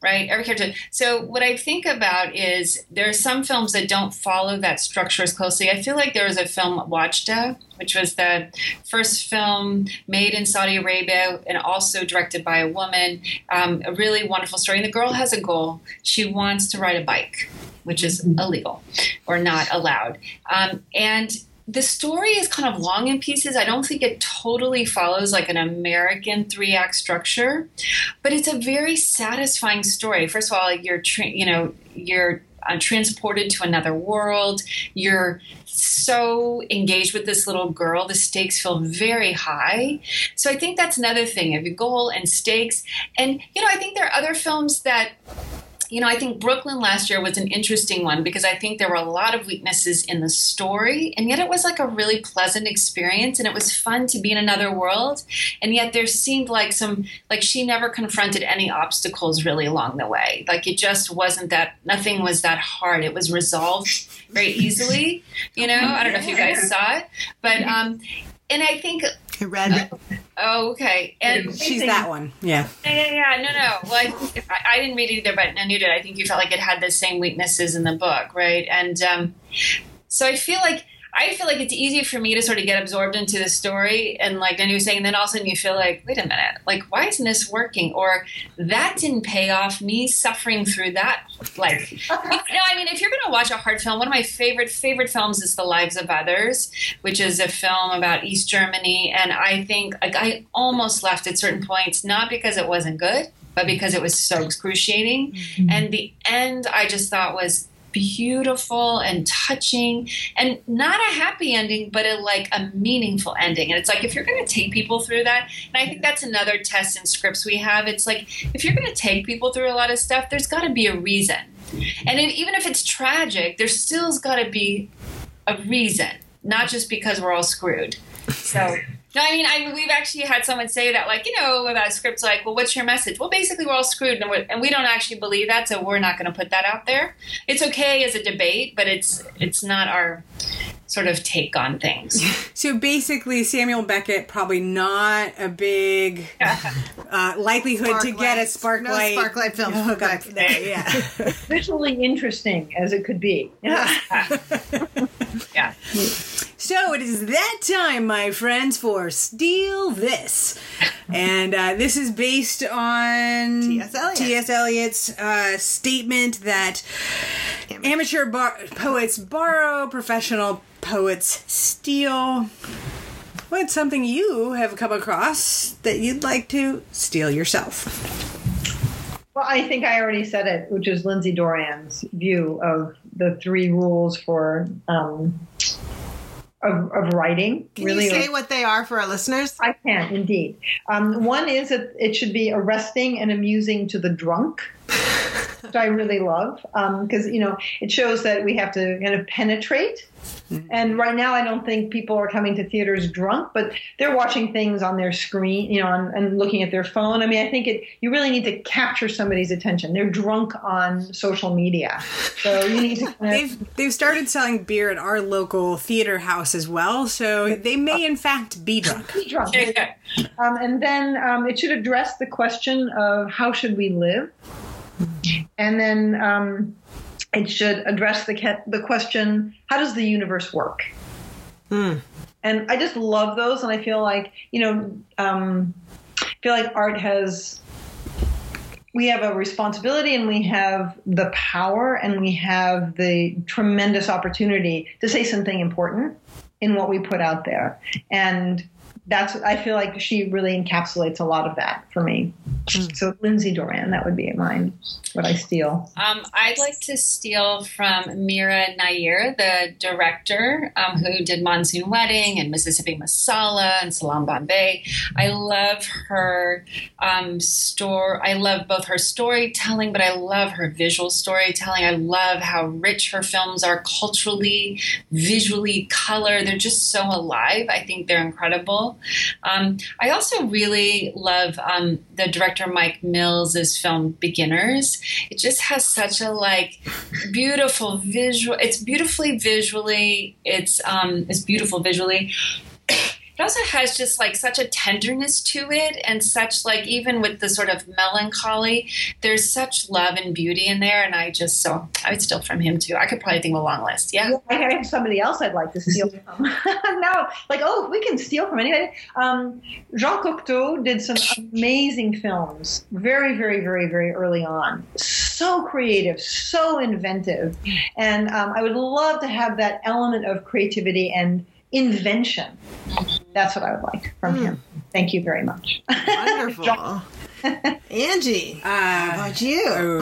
Speaker 3: right? Every character. So what I think about is there are some films that don't follow that structure as closely. I feel like there was a film Wadjda, which was the first film made in Saudi Arabia and also directed by a woman. Um, a wonderful story. And the girl has a goal. She wants to ride a bike, which is illegal or not allowed. Um, and the story is kind of long in pieces. I don't think it totally follows like an American three act structure, but it's a very satisfying story. First of all, you're tra- you know you're uh, transported to another world. You're so engaged with this little girl. The stakes feel very high. So I think that's another thing of your goal and stakes. And you know, I think there are other films that you know, I think Brooklyn last year was an interesting one because I think there were a lot of weaknesses in the story, and yet it was like a really pleasant experience, and it was fun to be in another world. And yet there seemed like some, like she never confronted any obstacles really along the way. Like it just wasn't that, nothing was that hard. It was resolved very easily. You know, I don't know if you guys saw it, but um, and I think (laughs)
Speaker 1: Red.
Speaker 3: Oh, okay. And
Speaker 2: she's that one. Yeah.
Speaker 3: Yeah, yeah, yeah. No, no. Well, I, I, I, didn't read it either, but you did. I think you felt like it had the same weaknesses in the book, right? And um, so I feel like I feel like it's easy for me to sort of get absorbed into the story and like then you're saying, then all of a sudden you feel like, wait a minute, like why isn't this working? Or that didn't pay off. Me suffering through that, like, (laughs) you know, I mean, if you're going to watch a hard film, one of my favorite favorite films is The Lives of Others, which is a film about East Germany, and I think like I almost left at certain points, not because it wasn't good, but because it was so excruciating. Mm-hmm. And the end, I just thought was beautiful and touching and not a happy ending but a like a meaningful ending. And it's like if you're going to take people through that and i think that's another test in scripts we have it's like if you're going to take people through a lot of stuff there's got to be a reason. And if, even if it's tragic there still's got to be a reason not just because we're all screwed. So no, I mean, I, we've actually had someone say that, like, you know, about scripts, like, well, what's your message? Well, basically, we're all screwed, and, and we don't actually believe that, so we're not going to put that out there. It's okay as a debate, but it's it's not our sort of take on things. (laughs)
Speaker 2: So basically, Samuel Beckett probably not a big (laughs) uh, likelihood spark to light. get a spark
Speaker 1: no
Speaker 2: light.
Speaker 1: Sparklight film
Speaker 2: hook up there. Yeah, (laughs)
Speaker 4: visually interesting as it could be.
Speaker 3: Yeah. yeah.
Speaker 2: So it is that time, my friends, for Steal This. And uh, this is based on
Speaker 1: T.S. Eliot.
Speaker 2: T.S. Eliot's uh, statement that amateur bar- poets borrow, professional poets steal. What's something you have come across that you'd like to steal yourself?
Speaker 4: Well, I think I already said it, which is Lindsay Doran's view of the three rules for um, of, of writing.
Speaker 1: Can really, you say what they are for our listeners?
Speaker 4: I can indeed. Um, one is that it should be arresting and amusing to the drunk. (laughs) which I really love because um, you know it shows that we have to kind of penetrate Mm-hmm. And right now, I don't think people are coming to theaters drunk, but they're watching things on their screen, you know, and, and looking at their phone. I mean, I think it. You really need to capture somebody's attention. They're drunk on social media, so you need to. (laughs) Kind of,
Speaker 2: they've they've started selling beer at our local theater house as well, so they may in fact be drunk.
Speaker 4: Be drunk. um, and then um, it should address the question of how should we live, and then. Um, it should address the ca- the question: How does the universe work?
Speaker 1: Mm.
Speaker 4: And I just love those, and I feel like you know, um, I feel like art has. We have a responsibility, and we have the power, and we have the tremendous opportunity to say something important in what we put out there, and that's I feel like she really encapsulates a lot of that for me. So Lindsay Doran, that would be mine. What I steal.
Speaker 3: Um, I'd like to steal from Mira Nair, the director um, who did Monsoon Wedding and Mississippi Masala and Salaam Bombay. I love her um, store. I love both her storytelling, but I love her visual storytelling. I love how rich her films are culturally, visually, color. They're just so alive. I think they're incredible. Um, I also really love um, the director Mike Mills's film Beginners. It just has such a like beautiful visual. It's beautifully visually. It's um, it's beautiful visually it also has just like such a tenderness to it and such like even with the sort of melancholy there's such love and beauty in there and i just so i would steal from him too. I could probably think of a long list. Yeah, yeah
Speaker 4: i have somebody else i'd like to steal from. (laughs) Now like oh we can steal from anybody. Um, jean cocteau did some amazing films very very very very early on. So creative so inventive. And um, i would love to have that element of creativity and invention. That's what I would like from mm. him. Thank you very much.
Speaker 1: Wonderful. (laughs) Angie, uh, how about you? Oh,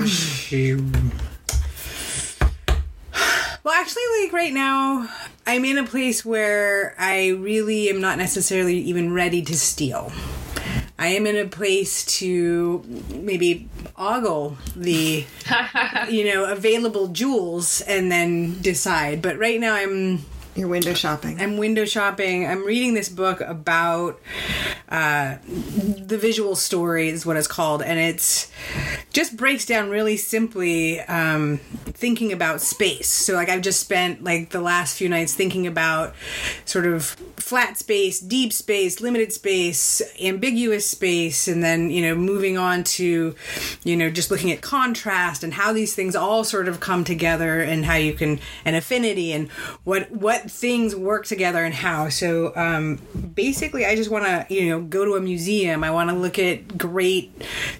Speaker 1: (sighs)
Speaker 2: well, actually, like right now, I'm in a place where I really am not necessarily even ready to steal. I am in a place to maybe ogle the, (laughs) you know, available jewels and then decide. But right now, I'm
Speaker 1: you're window shopping.
Speaker 2: I'm window shopping. I'm reading this book about uh, the visual story, is what it's called, and it's just breaks down really simply um, thinking about space. So, like, I've just spent like the last few nights thinking about sort of flat space, deep space, limited space, ambiguous space, and then you know moving on to you know just looking at contrast and how these things all sort of come together and how you can an affinity and what what things work together and how. So um, basically, I just want to you know go to a museum. I want to look at great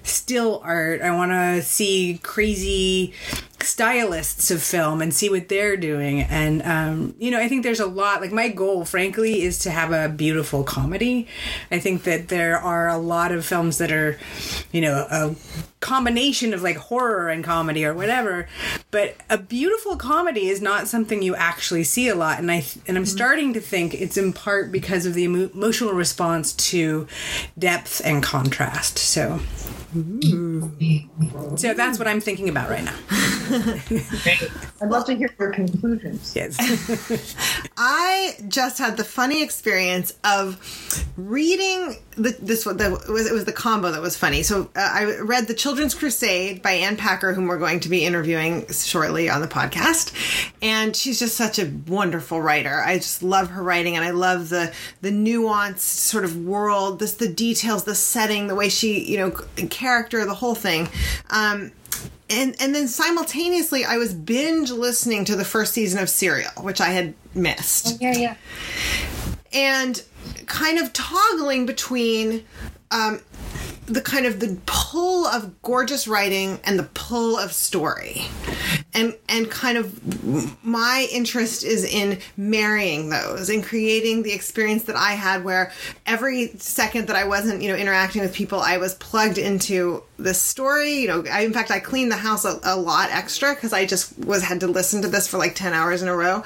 Speaker 2: still art. I want to see crazy stylists of film and see what they're doing. And, um, you know, I think there's a lot, like, my goal, frankly, is to have a beautiful comedy. I think that there are a lot of films that are, you know, a combination of like horror and comedy or whatever but a beautiful comedy is not something you actually see a lot and i and i'm mm-hmm. starting to think it's in part because of the emotional response to depth and contrast so so that's what I'm thinking about right now. (laughs)
Speaker 4: I'd love to hear your conclusions.
Speaker 2: Yes. (laughs)
Speaker 1: I just had the funny experience of reading the, this. The, was, it was the combo that was funny. So uh, I read The Children's Crusade by Ann Packer, whom we're going to be interviewing shortly on the podcast, and she's just such a wonderful writer. I just love her writing, and I love the the nuanced sort of world, this the details, the setting, the way she you know character, the whole thing. Um, and and then simultaneously, I was binge listening to the first season of Serial, which I had missed.
Speaker 3: Oh, yeah, yeah.
Speaker 1: And kind of toggling between um, the kind of the pull of gorgeous writing and the pull of story and and kind of my interest is in marrying those and creating the experience that I had where every second that I wasn't you know interacting with people I was plugged into the story you know I, in fact I cleaned the house a, a lot extra because I just was had to listen to this for like 10 hours in a row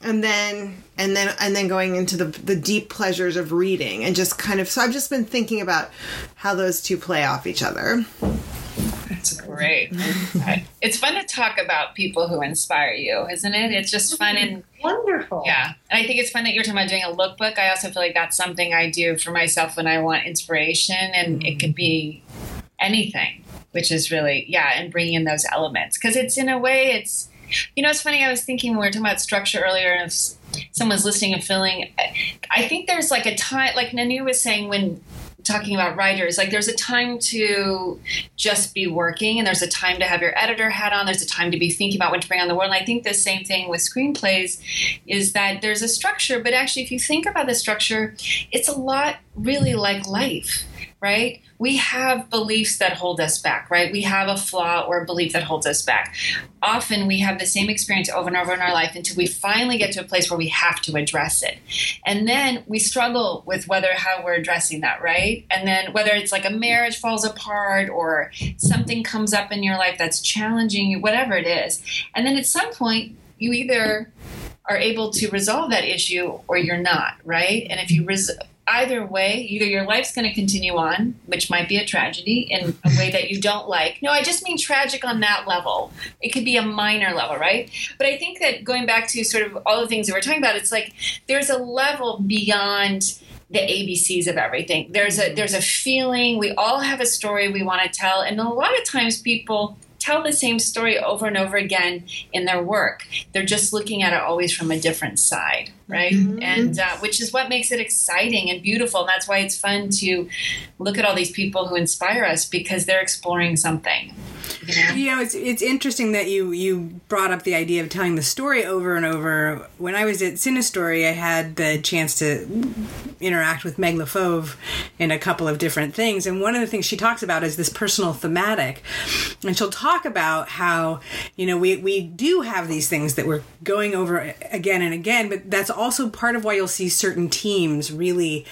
Speaker 1: and then and then and then going into the the deep pleasures of reading and just kind of so I've just been thinking about how those two play off each other.
Speaker 3: That's great. it's fun to talk about people who inspire you, isn't it? It's just fun and
Speaker 4: wonderful.
Speaker 3: Yeah. And I think it's fun that you're talking about doing a lookbook. I also feel like that's something I do for myself when I want inspiration, and it could be anything, which is really, yeah, and bringing in those elements. Because it's in a way, it's, you know, it's funny. I was thinking when we were talking about structure earlier, and if someone's listening and feeling, I think there's like a time, like Nanu was saying, when talking about writers like there's a time to just be working and there's a time to have your editor hat on there's a time to be thinking about what to bring on the world and i think the same thing with screenplays is that there's a structure but actually if you think about the structure it's a lot really like life right? We have beliefs that hold us back, right? We have a flaw or a belief that holds us back. Often we have the same experience over and over in our life until we finally get to a place where we have to address it. And then we struggle with whether how we're addressing that, right? And then whether it's like a marriage falls apart or something comes up in your life that's challenging you, whatever it is. And then at some point, you either are able to resolve that issue or you're not, right? And if you res- either way, either your life's going to continue on, which might be a tragedy in a way that you don't like. No, I just mean tragic on that level. It could be a minor level, right? But I think that going back to sort of all the things that we're talking about, it's like there's a level beyond the ABCs of everything. There's a there's a feeling. We all have a story we want to tell, and a lot of times people tell the same story over and over again in their work. They're just looking at it always from a different side, right? Mm-hmm. And uh, which is what makes it exciting and beautiful. And that's why it's fun to look at all these people who inspire us because they're exploring something.
Speaker 2: You know? you know, it's it's interesting that you you brought up the idea of telling the story over and over. When I was at Cinestory, I had the chance to interact with Meg LeFauve in a couple of different things, and one of the things she talks about is this personal thematic, and she'll talk about how you know we we do have these things that we're going over again and again, but that's also part of why you'll see certain teams really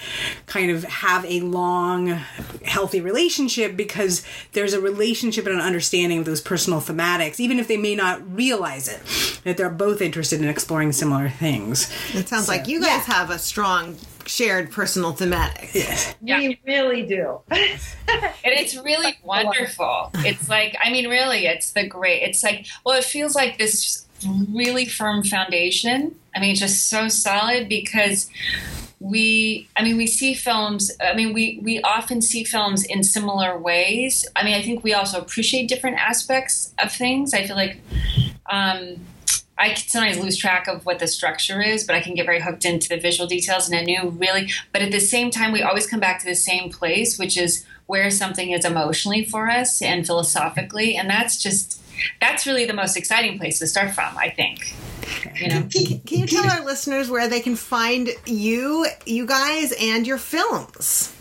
Speaker 2: kind of have a long, healthy relationship because there's a relationship and an understanding understanding of those personal thematics, even if they may not realize it, that they're both interested in exploring similar things.
Speaker 1: It sounds so, like you guys yeah. have a strong shared personal thematic.
Speaker 4: Yes. Yeah. We really do. (laughs)
Speaker 3: and it's really wonderful. It's like, I mean, really, it's the great, it's like, well, it feels like this really firm foundation. I mean, just so solid because we i mean we see films i mean we we often see films in similar ways i mean i think we also appreciate different aspects of things i feel like um I can sometimes lose track of what the structure is, but I can get very hooked into the visual details. And I knew really, but at the same time, we always come back to the same place, which is where something is emotionally for us and philosophically. And that's just, that's really the most exciting place to start from, I think.
Speaker 1: You know? can, can you tell our listeners where they can find you, you guys, and your films?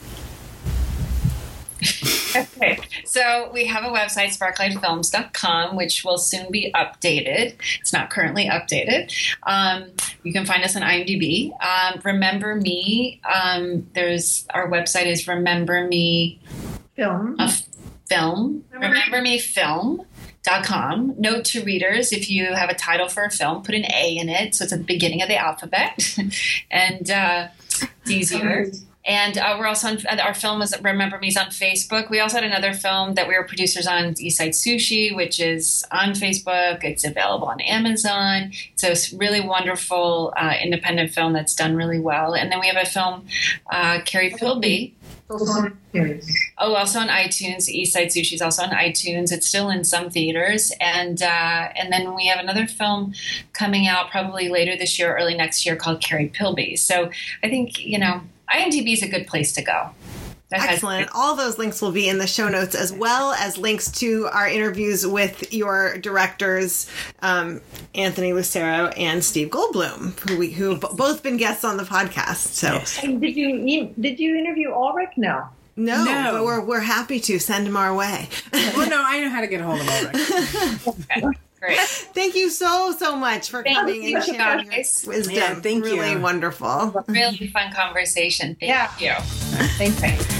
Speaker 1: (laughs)
Speaker 3: okay, so we have a website, sparklightfilms.com, which will soon be updated. It's not currently updated. Um, you can find us on IMDb. Um, Remember Me, um, there's our website is Remember Me
Speaker 4: Film.
Speaker 3: film. Remember, Remember Me Film com. Note to readers if you have a title for a film, put an A in it so it's at the beginning of the alphabet (laughs) and uh, it's easier. And uh, we're also on our film is Remember Me's on Facebook. We also had another film that we were producers on, East Side Sushi, which is on Facebook. It's available on Amazon. It's a really wonderful uh, independent film that's done really well. And then we have a film, uh, Carrie Pilby Oh, also on iTunes. East Side Sushi is also on iTunes. It's still in some theaters, and uh, and then we have another film coming out probably later this year, early next year, called Carrie Pilby. So I think you know IMDb is a good place to go.
Speaker 1: Excellent. All those links will be in the show notes, as well as links to our interviews with your directors, um, Anthony Lucero and Steve Goldbloom, who we who have both been guests on the podcast. So,
Speaker 4: yes. did you did you interview Ulrich? No.
Speaker 1: No, no, but we're, we're happy to send him our way.
Speaker 2: well, no, I know how to get a hold of
Speaker 3: Ulrich. (laughs) Great.
Speaker 1: Thank you so so much for thank coming you. and sharing your wisdom. Yeah, thank really you. Really wonderful.
Speaker 3: Really fun conversation. Thank yeah. you. Thanks.
Speaker 4: Thanks.